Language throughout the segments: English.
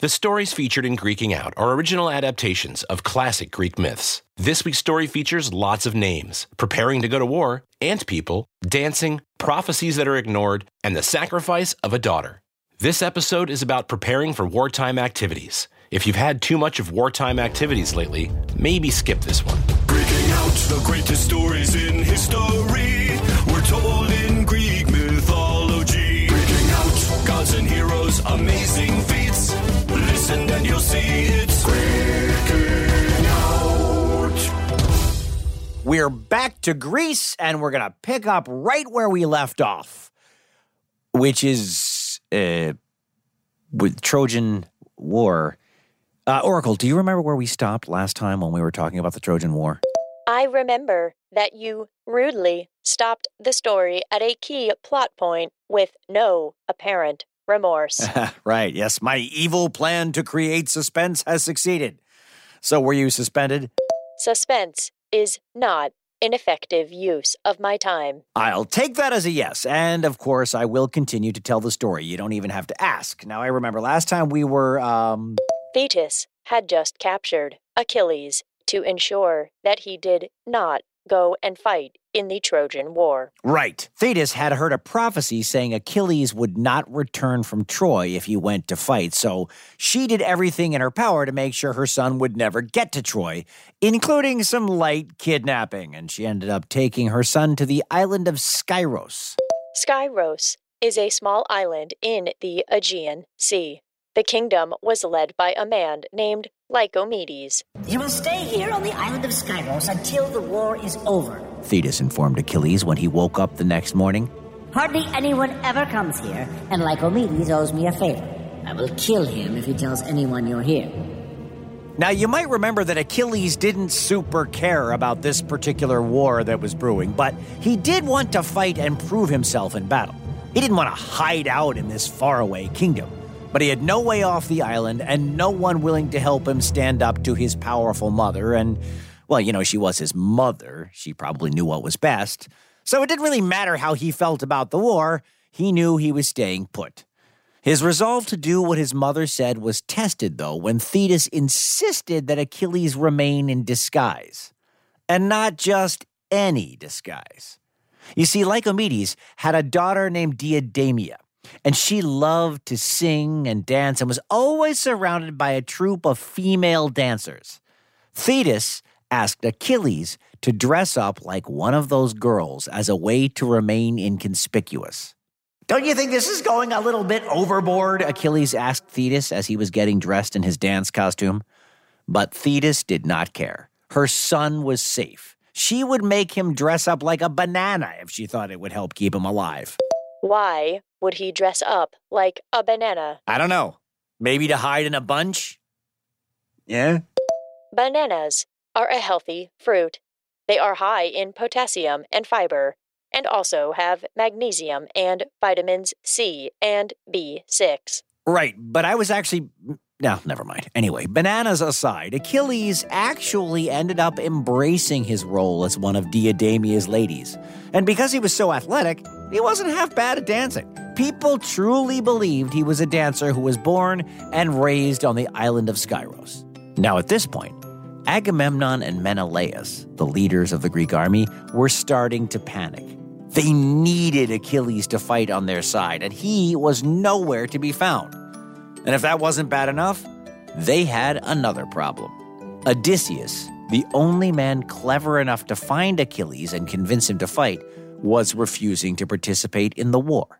The stories featured in Greeking Out are original adaptations of classic Greek myths. This week's story features lots of names, preparing to go to war, ant people, dancing, prophecies that are ignored, and the sacrifice of a daughter. This episode is about preparing for wartime activities. If you've had too much of wartime activities lately, maybe skip this one. Greeking out the greatest stories in history. We're told in Greek mythology. Greeking out gods and heroes, amazing you'll see it's Greeking Out. We're back to Greece and we're going to pick up right where we left off, which is uh, with Trojan War. Uh, Oracle, do you remember where we stopped last time when we were talking about the Trojan War? I remember that you rudely stopped the story at a key plot point with no apparent remorse. right, yes, my evil plan to create suspense has succeeded. So, were you suspended? Suspense is not an effective use of my time. I'll take that as a yes. And of course, I will continue to tell the story. You don't even have to ask. Now, I remember last time we were, um, Thetis had just captured Achilles to ensure that he did not go and fight in the Trojan War. Right. Thetis had heard a prophecy saying Achilles would not return from Troy if he went to fight, so she did everything in her power to make sure her son would never get to Troy, including some light kidnapping, and she ended up taking her son to the island of Skyros. Skyros is a small island in the Aegean Sea. The kingdom was led by a man named Lycomedes. You will stay here on the island of Skyros until the war is over. Thetis informed Achilles when he woke up the next morning. Hardly anyone ever comes here, and Lycomedes owes me a favor. I will kill him if he tells anyone you're here. Now, you might remember that Achilles didn't super care about this particular war that was brewing, but he did want to fight and prove himself in battle. He didn't want to hide out in this faraway kingdom, but he had no way off the island and no one willing to help him stand up to his powerful mother. And, well, you know, she was his mother. She probably knew what was best. So it didn't really matter how he felt about the war. He knew he was staying put. His resolve to do what his mother said was tested, though, when Thetis insisted that Achilles remain in disguise. And not just any disguise. You see, Lycomedes had a daughter named Deidamia, and she loved to sing and dance and was always surrounded by a troupe of female dancers. Thetis asked Achilles to dress up like one of those girls as a way to remain inconspicuous. Don't you think this is going a little bit overboard? Achilles asked Thetis as he was getting dressed in his dance costume. But Thetis did not care. Her son was safe. She would make him dress up like a banana if she thought it would help keep him alive. Why would he dress up like a banana? I don't know. Maybe to hide in a bunch? Yeah? Bananas are a healthy fruit. They are high in potassium and fiber, and also have magnesium and vitamins C and B6. Right, but I was actually. No, never mind. Anyway, bananas aside, Achilles actually ended up embracing his role as one of Deidamia's ladies. And because he was so athletic, he wasn't half bad at dancing. People truly believed he was a dancer who was born and raised on the island of Skyros. Now, at this point, Agamemnon and Menelaus, the leaders of the Greek army, were starting to panic. They needed Achilles to fight on their side, and he was nowhere to be found. And if that wasn't bad enough, they had another problem. Odysseus, the only man clever enough to find Achilles and convince him to fight, was refusing to participate in the war.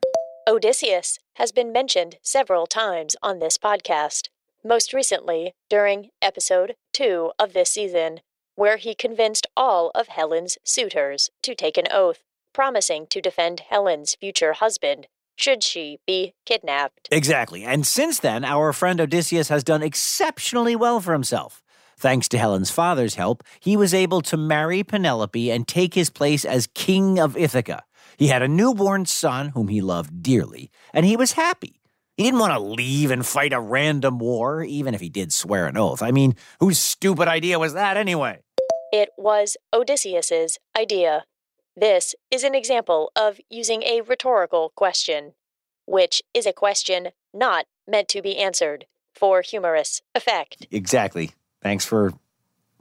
Odysseus has been mentioned several times on this podcast, most recently during episode 2 of this season, where he convinced all of Helen's suitors to take an oath, promising to defend Helen's future husband should she be kidnapped. Exactly. And since then, our friend Odysseus has done exceptionally well for himself. Thanks to Helen's father's help, he was able to marry Penelope and take his place as king of Ithaca. He had a newborn son whom he loved dearly, and he was happy. He didn't want to leave and fight a random war, even if he did swear an oath. I mean, whose stupid idea was that anyway? It was Odysseus's idea. This is an example of using a rhetorical question, which is a question not meant to be answered, for humorous effect. Exactly. Thanks for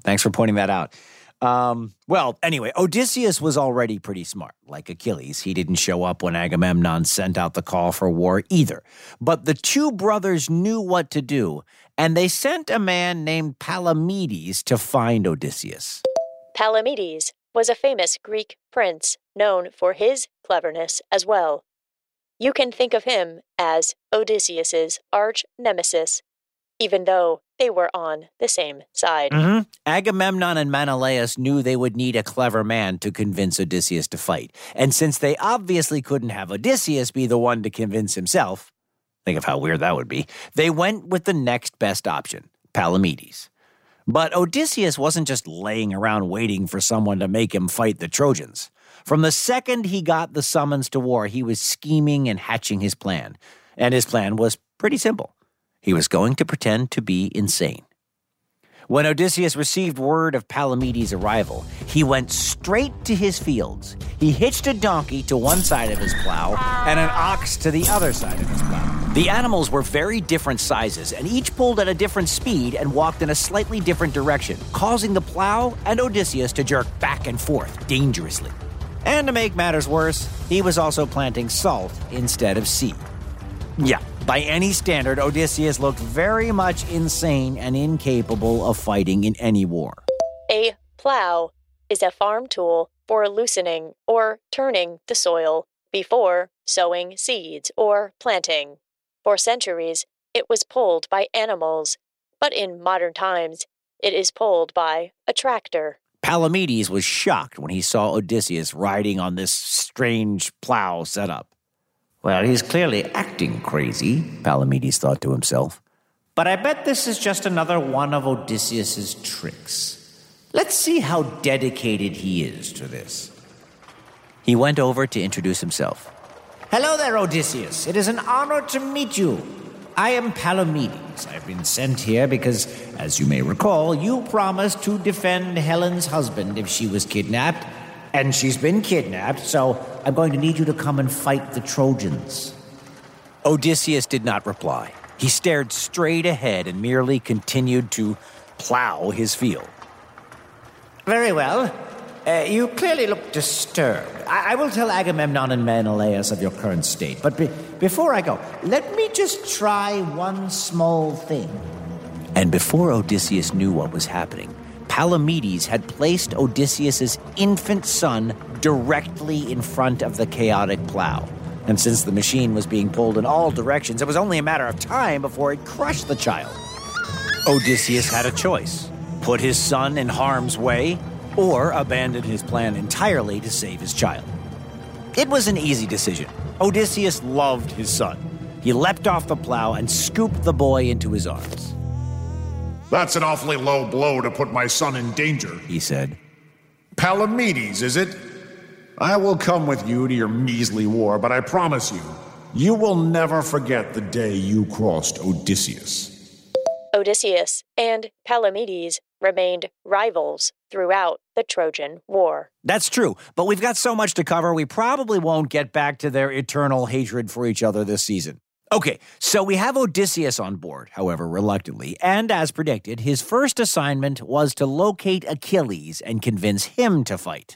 thanks for pointing that out. Um, well, anyway, Odysseus was already pretty smart. Like Achilles, he didn't show up when Agamemnon sent out the call for war either. But the two brothers knew what to do, and they sent a man named Palamedes to find Odysseus. Palamedes was a famous Greek prince known for his cleverness as well. You can think of him as Odysseus's arch nemesis, even though they were on the same side. Mm-hmm. Agamemnon and Menelaus knew they would need a clever man to convince Odysseus to fight. And since they obviously couldn't have Odysseus be the one to convince himself, think of how weird that would be, they went with the next best option Palamedes. But Odysseus wasn't just laying around waiting for someone to make him fight the Trojans. From the second he got the summons to war, he was scheming and hatching his plan. And his plan was pretty simple he was going to pretend to be insane. When Odysseus received word of Palamedes' arrival, he went straight to his fields. He hitched a donkey to one side of his plow and an ox to the other side of his plow. The animals were very different sizes, and each pulled at a different speed and walked in a slightly different direction, causing the plow and Odysseus to jerk back and forth dangerously. And to make matters worse, he was also planting salt instead of seed. Yeah, by any standard, Odysseus looked very much insane and incapable of fighting in any war. A plow is a farm tool for loosening or turning the soil before sowing seeds or planting. For centuries, it was pulled by animals, but in modern times, it is pulled by a tractor. Palamedes was shocked when he saw Odysseus riding on this strange plow setup. Well, he's clearly acting crazy, Palamedes thought to himself. But I bet this is just another one of Odysseus's tricks. Let's see how dedicated he is to this. He went over to introduce himself. Hello there, Odysseus. It is an honor to meet you. I am Palamedes. I've been sent here because, as you may recall, you promised to defend Helen's husband if she was kidnapped and she's been kidnapped, so I'm going to need you to come and fight the Trojans. Odysseus did not reply. He stared straight ahead and merely continued to plow his field. Very well. Uh, you clearly look disturbed. I-, I, will tell Agamemnon and Menelaus of your current state. But be- before I go, let me just try one small thing. And before Odysseus knew what was happening, Palamedes had placed Odysseus's infant son directly in front of the chaotic plow. And since the machine was being pulled in all directions, it was only a matter of time before it crushed the child. Odysseus had a choice put his son in harm's way or abandon his plan entirely to save his child. It was an easy decision. Odysseus loved his son. He leapt off the plow and scooped the boy into his arms. That's an awfully low blow to put my son in danger, he said. Palamedes, is it? I will come with you to your measly war, but I promise you, you will never forget the day you crossed Odysseus. Odysseus and Palamedes remained rivals throughout the Trojan War. That's true, but we've got so much to cover, we probably won't get back to their eternal hatred for each other this season. Okay, so we have Odysseus on board, however, reluctantly, and as predicted, his first assignment was to locate Achilles and convince him to fight.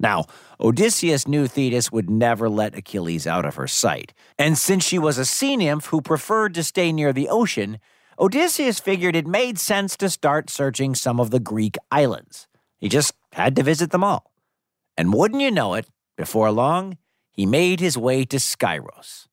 Now, Odysseus knew Thetis would never let Achilles out of her sight, and since she was a sea nymph who preferred to stay near the ocean, Odysseus figured it made sense to start searching some of the Greek islands. He just had to visit them all. And wouldn't you know it, before long, he made his way to Skyros.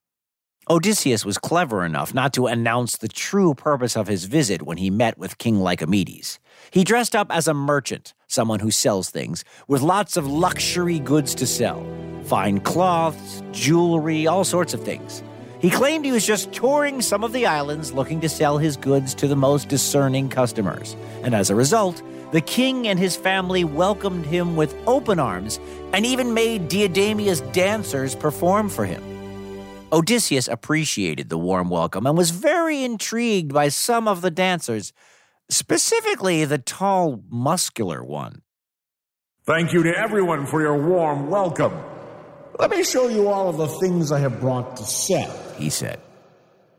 Odysseus was clever enough not to announce the true purpose of his visit when he met with King Lycomedes. He dressed up as a merchant, someone who sells things, with lots of luxury goods to sell fine cloths, jewelry, all sorts of things. He claimed he was just touring some of the islands looking to sell his goods to the most discerning customers. And as a result, the king and his family welcomed him with open arms and even made Deidamia's dancers perform for him. Odysseus appreciated the warm welcome and was very intrigued by some of the dancers, specifically the tall, muscular one. Thank you to everyone for your warm welcome. Let me show you all of the things I have brought to sell, he said.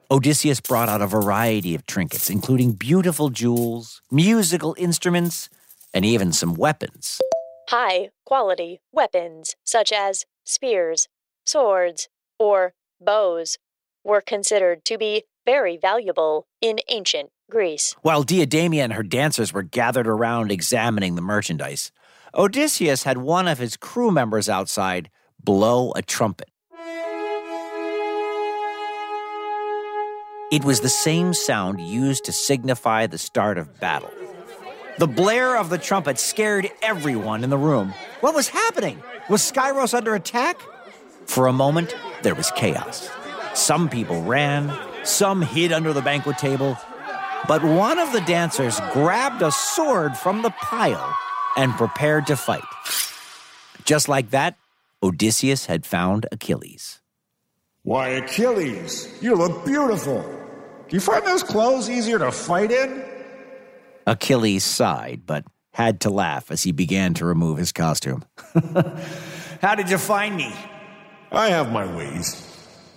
Odysseus brought out a variety of trinkets, including beautiful jewels, musical instruments, and even some weapons. High quality weapons, such as spears, swords, or bows, were considered to be very valuable in ancient Greece. While Deidamia and her dancers were gathered around examining the merchandise, Odysseus had one of his crew members outside blow a trumpet. It was the same sound used to signify the start of battle. The blare of the trumpet scared everyone in the room. What was happening? Was Skyros under attack? For a moment, there was chaos. Some people ran, some hid under the banquet table, but one of the dancers grabbed a sword from the pile and prepared to fight. Just like that, Odysseus had found Achilles. Why, Achilles, you look beautiful. Do you find those clothes easier to fight in? Achilles sighed, but had to laugh as he began to remove his costume. How did you find me? I have my ways.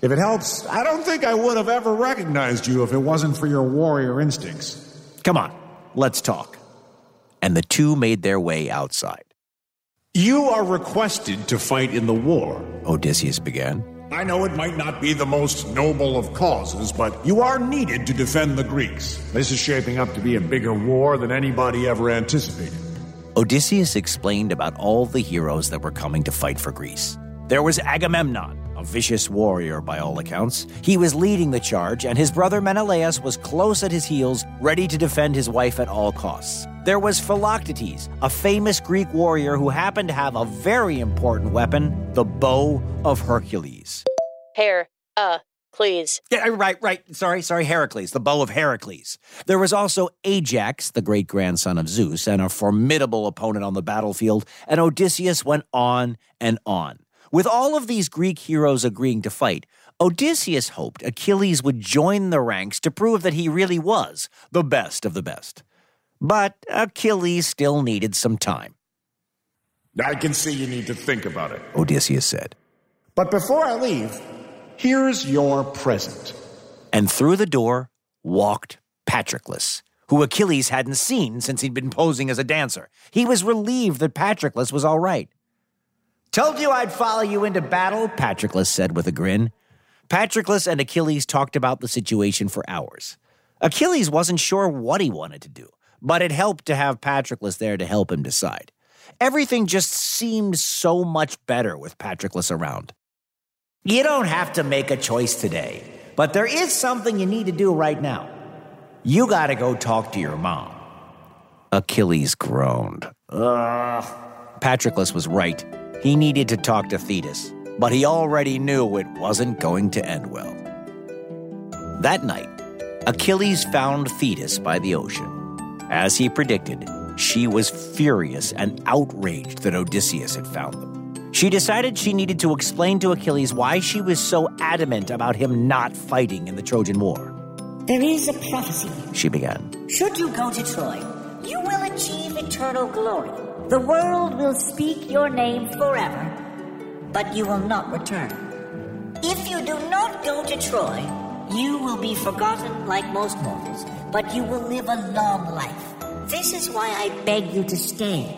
If it helps, I don't think I would have ever recognized you if it wasn't for your warrior instincts. Come on, let's talk. And the two made their way outside. You are requested to fight in the war. Odysseus began. I know it might not be the most noble of causes, but you are needed to defend the Greeks. This is shaping up to be a bigger war than anybody ever anticipated. Odysseus explained about all the heroes that were coming to fight for Greece. There was Agamemnon, a vicious warrior by all accounts. He was leading the charge, and his brother Menelaus was close at his heels, ready to defend his wife at all costs. There was Philoctetes, a famous Greek warrior who happened to have a very important weapon, the bow of Hercules. Hair, uh, please. Yeah, right, right. Sorry, sorry, Heracles, the bow of Heracles. There was also Ajax, the great grandson of Zeus, and a formidable opponent on the battlefield, and Odysseus went on and on. With all of these Greek heroes agreeing to fight, Odysseus hoped Achilles would join the ranks to prove that he really was the best of the best. But Achilles still needed some time, I can see you need to think about it. Odysseus said. But before I leave, here's your present. And through the door walked Patroclus, who Achilles hadn't seen since he'd been posing as a dancer. He was relieved that Patroclus was all right. Told you I'd follow you into battle, Patroclus said with a grin. Patroclus and Achilles talked about the situation for hours. Achilles wasn't sure what he wanted to do, but it helped to have Patroclus there to help him decide. Everything just seemed so much better with Patroclus around. You don't have to make a choice today, but there is something you need to do right now. You gotta go talk to your mom. Achilles groaned. Ugh. Patroclus was right. He needed to talk to Thetis, but he already knew it wasn't going to end well. That night, Achilles found Thetis by the ocean. As he predicted, she was furious and outraged that Odysseus had found them. She decided she needed to explain to Achilles why she was so adamant about him not fighting in the Trojan War. There is a prophecy. She began. Should you go to Troy, you will achieve eternal glory. The world will speak your name forever, but you will not return. If you do not go to Troy, you will be forgotten like most mortals, but you will live a long life. This is why I beg you to stay.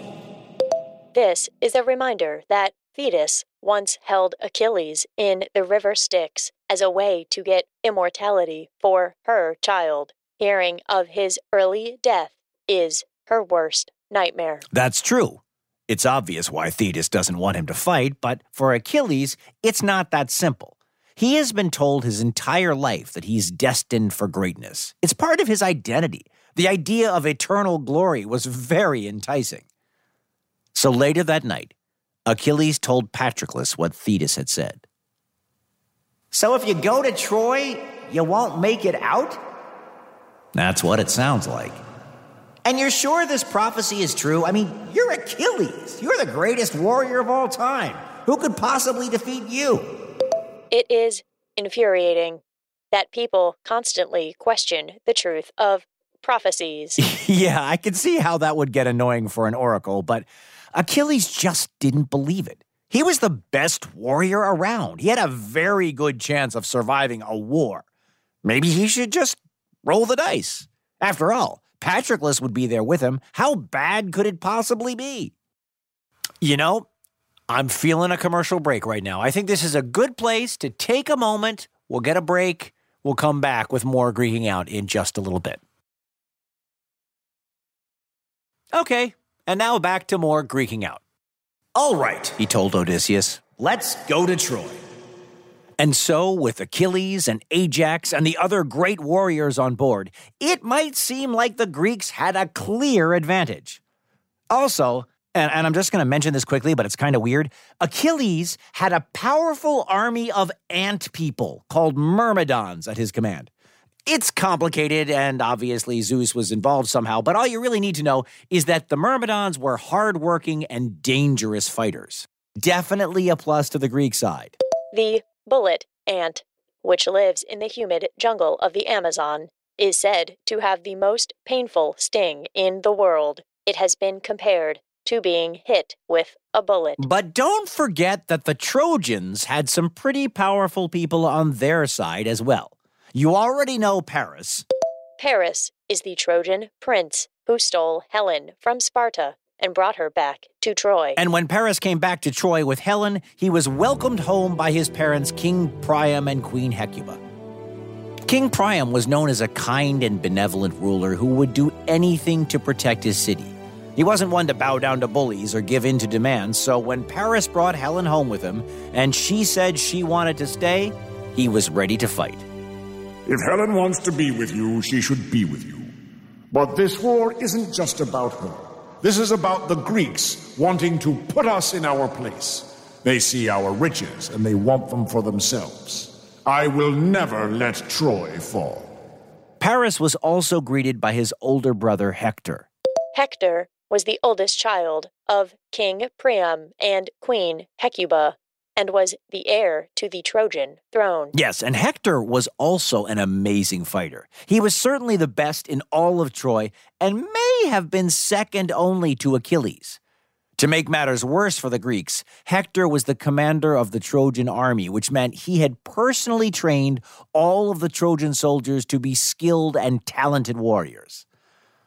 This is a reminder that Thetis once held Achilles in the river Styx as a way to get immortality for her child. Hearing of his early death is her worst nightmare. That's true. It's obvious why Thetis doesn't want him to fight, but for Achilles, it's not that simple. He has been told his entire life that he's destined for greatness. It's part of his identity. The idea of eternal glory was very enticing. So later that night, Achilles told Patroclus what Thetis had said. So if you go to Troy, you won't make it out? That's what it sounds like. And you're sure this prophecy is true? I mean, you're Achilles. You're the greatest warrior of all time. Who could possibly defeat you? It is infuriating that people constantly question the truth of prophecies. yeah, I can see how that would get annoying for an oracle, but Achilles just didn't believe it. He was the best warrior around. He had a very good chance of surviving a war. Maybe he should just roll the dice. After all, Patroclus would be there with him. How bad could it possibly be? You know, I'm feeling a commercial break right now. I think this is a good place to take a moment. We'll get a break. We'll come back with more Greeking Out in just a little bit. Okay, and now back to more Greeking Out. All right, he told Odysseus, let's go to Troy. And so, with Achilles and Ajax and the other great warriors on board, it might seem like the Greeks had a clear advantage. Also, and, and I'm just going to mention this quickly, but it's kind of weird. Achilles had a powerful army of ant people called Myrmidons at his command. It's complicated, and obviously Zeus was involved somehow, but all you really need to know is that the Myrmidons were hardworking and dangerous fighters. Definitely a plus to the Greek side. The bullet ant, which lives in the humid jungle of the Amazon, is said to have the most painful sting in the world. It has been compared to being hit with a bullet. But don't forget that the Trojans had some pretty powerful people on their side as well. You already know Paris. Paris is the Trojan prince who stole Helen from Sparta and brought her back to Troy. And when Paris came back to Troy with Helen, he was welcomed home by his parents, King Priam and Queen Hecuba. King Priam was known as a kind and benevolent ruler who would do anything to protect his city. He wasn't one to bow down to bullies or give in to demands, so when Paris brought Helen home with him and she said she wanted to stay, he was ready to fight. If Helen wants to be with you, she should be with you. But this war isn't just about her. This is about the Greeks wanting to put us in our place. They see our riches and they want them for themselves. I will never let Troy fall. Paris was also greeted by his older brother Hector. Hector was the oldest child of King Priam and Queen Hecuba and was the heir to the Trojan throne. Yes, and Hector was also an amazing fighter. He was certainly the best in all of Troy and may have been second only to Achilles. To make matters worse for the Greeks, Hector was the commander of the Trojan army, which meant he had personally trained all of the Trojan soldiers to be skilled and talented warriors.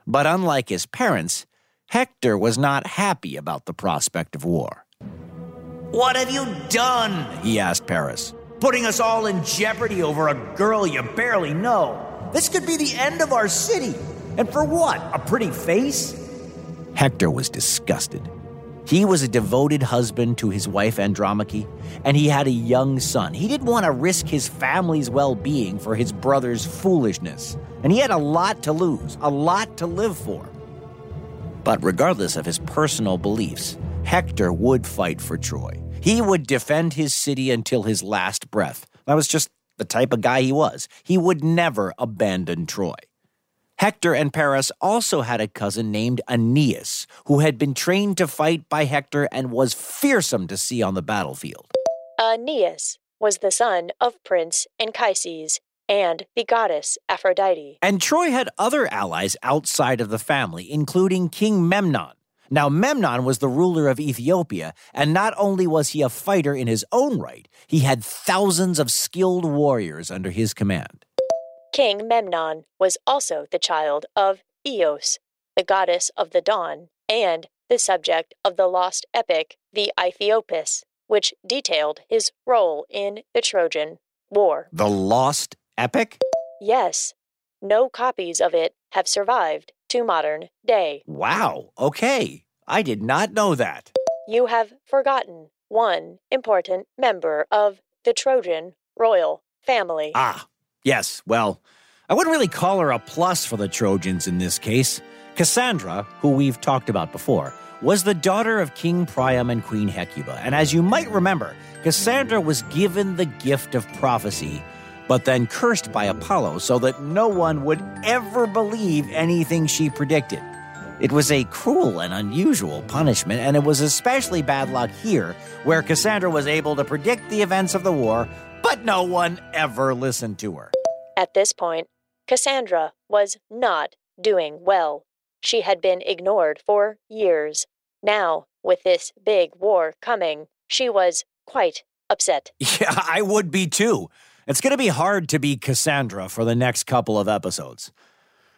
But unlike his parents, Hector was not happy about the prospect of war. What have you done? he asked Paris. Putting us all in jeopardy over a girl you barely know. This could be the end of our city. And for what? A pretty face? Hector was disgusted. He was a devoted husband to his wife Andromache, and he had a young son. He didn't want to risk his family's well being for his brother's foolishness. And he had a lot to lose, a lot to live for. But regardless of his personal beliefs, Hector would fight for Troy. He would defend his city until his last breath. That was just the type of guy he was. He would never abandon Troy. Hector and Paris also had a cousin named Aeneas, who had been trained to fight by Hector and was fearsome to see on the battlefield. Aeneas was the son of Prince Anchises and the goddess Aphrodite. And Troy had other allies outside of the family, including King Memnon. Now, Memnon was the ruler of Ethiopia, and not only was he a fighter in his own right, he had thousands of skilled warriors under his command. King Memnon was also the child of Eos, the goddess of the dawn, and the subject of the lost epic, the Aethiopis, which detailed his role in the Trojan War. The Lost Epic? Yes, no copies of it have survived to modern day. Wow, okay. I did not know that. You have forgotten one important member of the Trojan royal family. Ah, yes, well, I wouldn't really call her a plus for the Trojans in this case. Cassandra, who we've talked about before, was the daughter of King Priam and Queen Hecuba. And as you might remember, Cassandra was given the gift of prophecy, but then cursed by Apollo so that no one would ever believe anything she predicted. It was a cruel and unusual punishment, and it was especially bad luck here, where Cassandra was able to predict the events of the war, but no one ever listened to her. At this point, Cassandra was not doing well. She had been ignored for years. Now, with this big war coming, she was quite upset. Yeah, I would be too. It's going to be hard to be Cassandra for the next couple of episodes.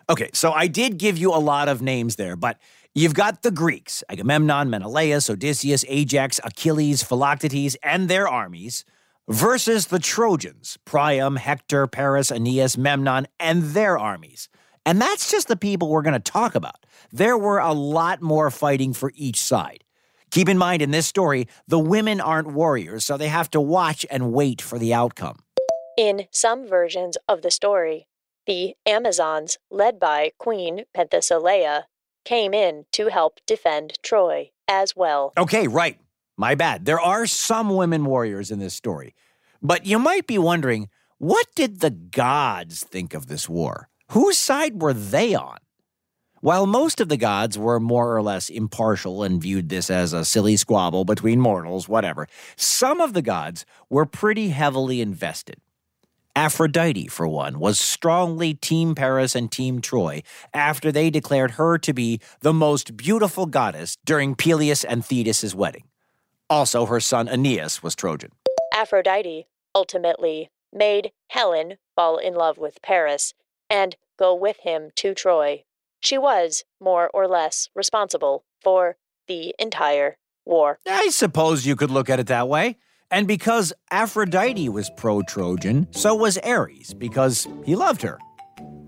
Okay, so I did give you a lot of names there, but you've got the Greeks Agamemnon, Menelaus, Odysseus, Ajax, Achilles, Philoctetes, and their armies versus the Trojans Priam, Hector, Paris, Aeneas, Memnon, and their armies. And that's just the people we're going to talk about. There were a lot more fighting for each side. Keep in mind, in this story, the women aren't warriors, so they have to watch and wait for the outcome. In some versions of the story, the Amazons, led by Queen Penthesilea, came in to help defend Troy as well. Okay, right. My bad. There are some women warriors in this story. But you might be wondering what did the gods think of this war? Whose side were they on? While most of the gods were more or less impartial and viewed this as a silly squabble between mortals, whatever, some of the gods were pretty heavily invested. Aphrodite, for one, was strongly Team Paris and Team Troy after they declared her to be the most beautiful goddess during Peleus and Thetis' wedding. Also, her son Aeneas was Trojan. Aphrodite ultimately made Helen fall in love with Paris and go with him to Troy. She was, more or less, responsible for the entire war. I suppose you could look at it that way. And because Aphrodite was pro Trojan, so was Ares, because he loved her.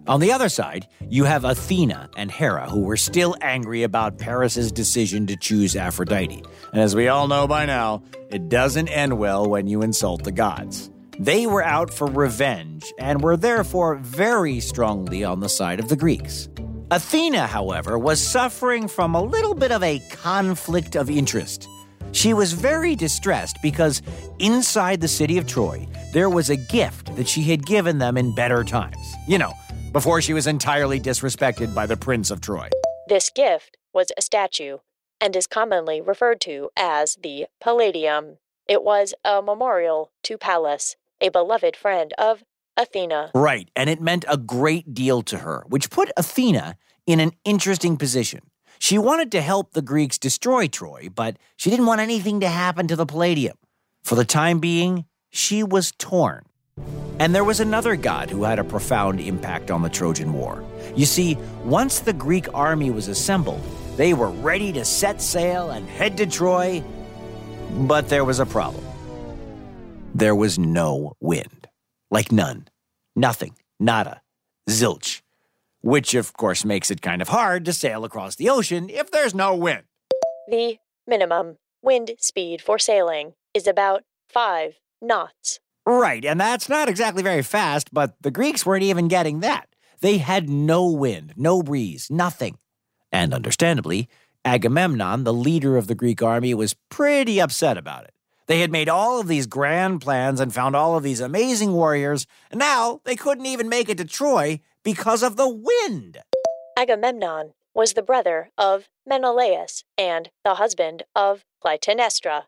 On the other side, you have Athena and Hera, who were still angry about Paris's decision to choose Aphrodite. And as we all know by now, it doesn't end well when you insult the gods. They were out for revenge and were therefore very strongly on the side of the Greeks. Athena, however, was suffering from a little bit of a conflict of interest. She was very distressed because inside the city of Troy, there was a gift that she had given them in better times. You know, before she was entirely disrespected by the Prince of Troy. This gift was a statue and is commonly referred to as the Palladium. It was a memorial to Pallas, a beloved friend of Athena. Right, and it meant a great deal to her, which put Athena in an interesting position. She wanted to help the Greeks destroy Troy, but she didn't want anything to happen to the Palladium. For the time being, she was torn. And there was another god who had a profound impact on the Trojan War. You see, once the Greek army was assembled, they were ready to set sail and head to Troy, but there was a problem. There was no wind. Like none. Nothing. Nada. Zilch. Which, of course, makes it kind of hard to sail across the ocean if there's no wind. The minimum wind speed for sailing is about five knots. Right, and that's not exactly very fast, but the Greeks weren't even getting that. They had no wind, no breeze, nothing. And understandably, Agamemnon, the leader of the Greek army, was pretty upset about it. They had made all of these grand plans and found all of these amazing warriors, and now they couldn't even make it to Troy because of the wind. Agamemnon was the brother of Menelaus and the husband of Clytemnestra,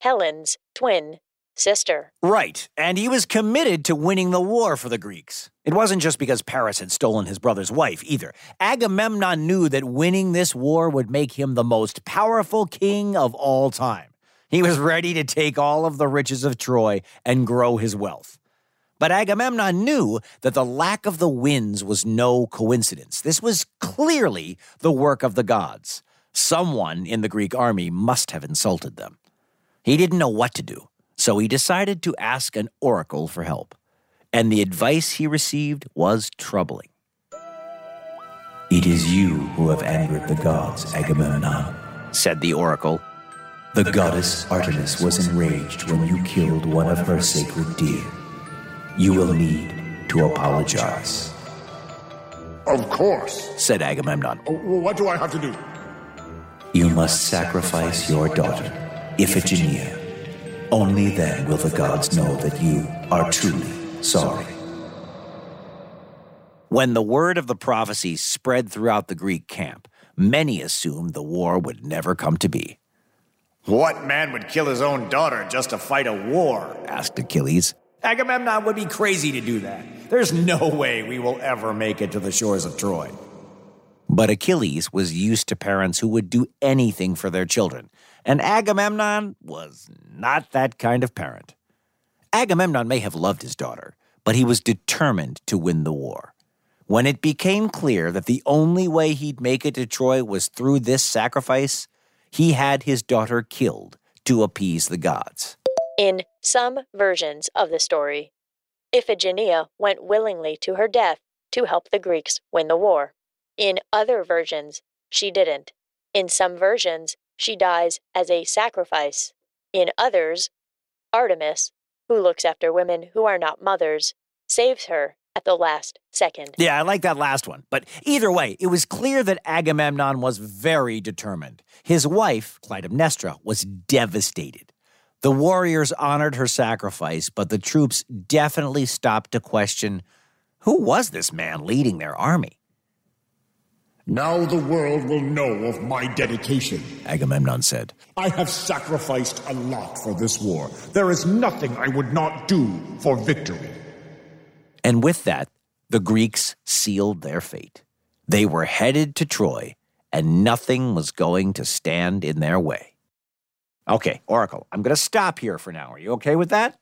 Helen's twin sister. Right, and he was committed to winning the war for the Greeks. It wasn't just because Paris had stolen his brother's wife either. Agamemnon knew that winning this war would make him the most powerful king of all time. He was ready to take all of the riches of Troy and grow his wealth. But Agamemnon knew that the lack of the winds was no coincidence. This was clearly the work of the gods. Someone in the Greek army must have insulted them. He didn't know what to do, so he decided to ask an oracle for help. And the advice he received was troubling. It is you who have angered the gods, Agamemnon, said the oracle. The goddess Artemis was enraged when you killed one of her sacred deer. You will need to apologize. Of course. said Agamemnon. Oh, What do I have to do? You must sacrifice your daughter, Iphigenia. Only then will the gods know that you are truly sorry. When the word of the prophecy spread throughout the Greek camp, many assumed the war would never come to be. What man would kill his own daughter just to fight a war? asked Achilles. Agamemnon would be crazy to do that. There's no way we will ever make it to the shores of Troy. But Achilles was used to parents who would do anything for their children, and Agamemnon was not that kind of parent. Agamemnon may have loved his daughter, but he was determined to win the war. When it became clear that the only way he'd make it to Troy was through this sacrifice, he had his daughter killed to appease the gods. In some versions of the story, Iphigenia went willingly to her death to help the Greeks win the war. In other versions, she didn't. In some versions, she dies as a sacrifice. In others, Artemis, who looks after women who are not mothers, saves her at the last second. Yeah, I like that last one. But either way, it was clear that Agamemnon was very determined. His wife, Clytemnestra, was devastated. The warriors honored her sacrifice, but the troops definitely stopped to question who was this man leading their army? Now the world will know of my dedication, Agamemnon said. I have sacrificed a lot for this war. There is nothing I would not do for victory. And with that, the Greeks sealed their fate. They were headed to Troy, and nothing was going to stand in their way. Okay, Oracle, I'm going to stop here for now. Are you okay with that?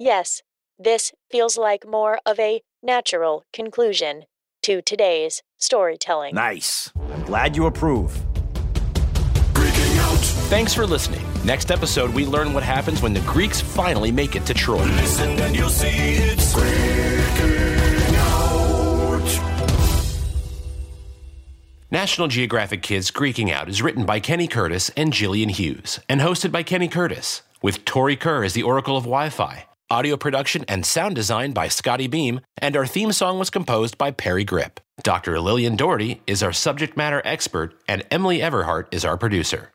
Yes, this feels like more of a natural conclusion to today's storytelling. Nice. I'm glad you approve. Greeking out. Thanks for listening. Next episode, we learn what happens when the Greeks finally make it to Troy. National Geographic Kids Greeking Out is written by Kenny Curtis and Jillian Hughes and hosted by Kenny Curtis, with Tori Kerr as the Oracle of Wi Fi. Audio production and sound design by Scotty Beam, and our theme song was composed by Parry Gripp. Dr. Lillian Doherty is our subject matter expert, and Emily Everhart is our producer.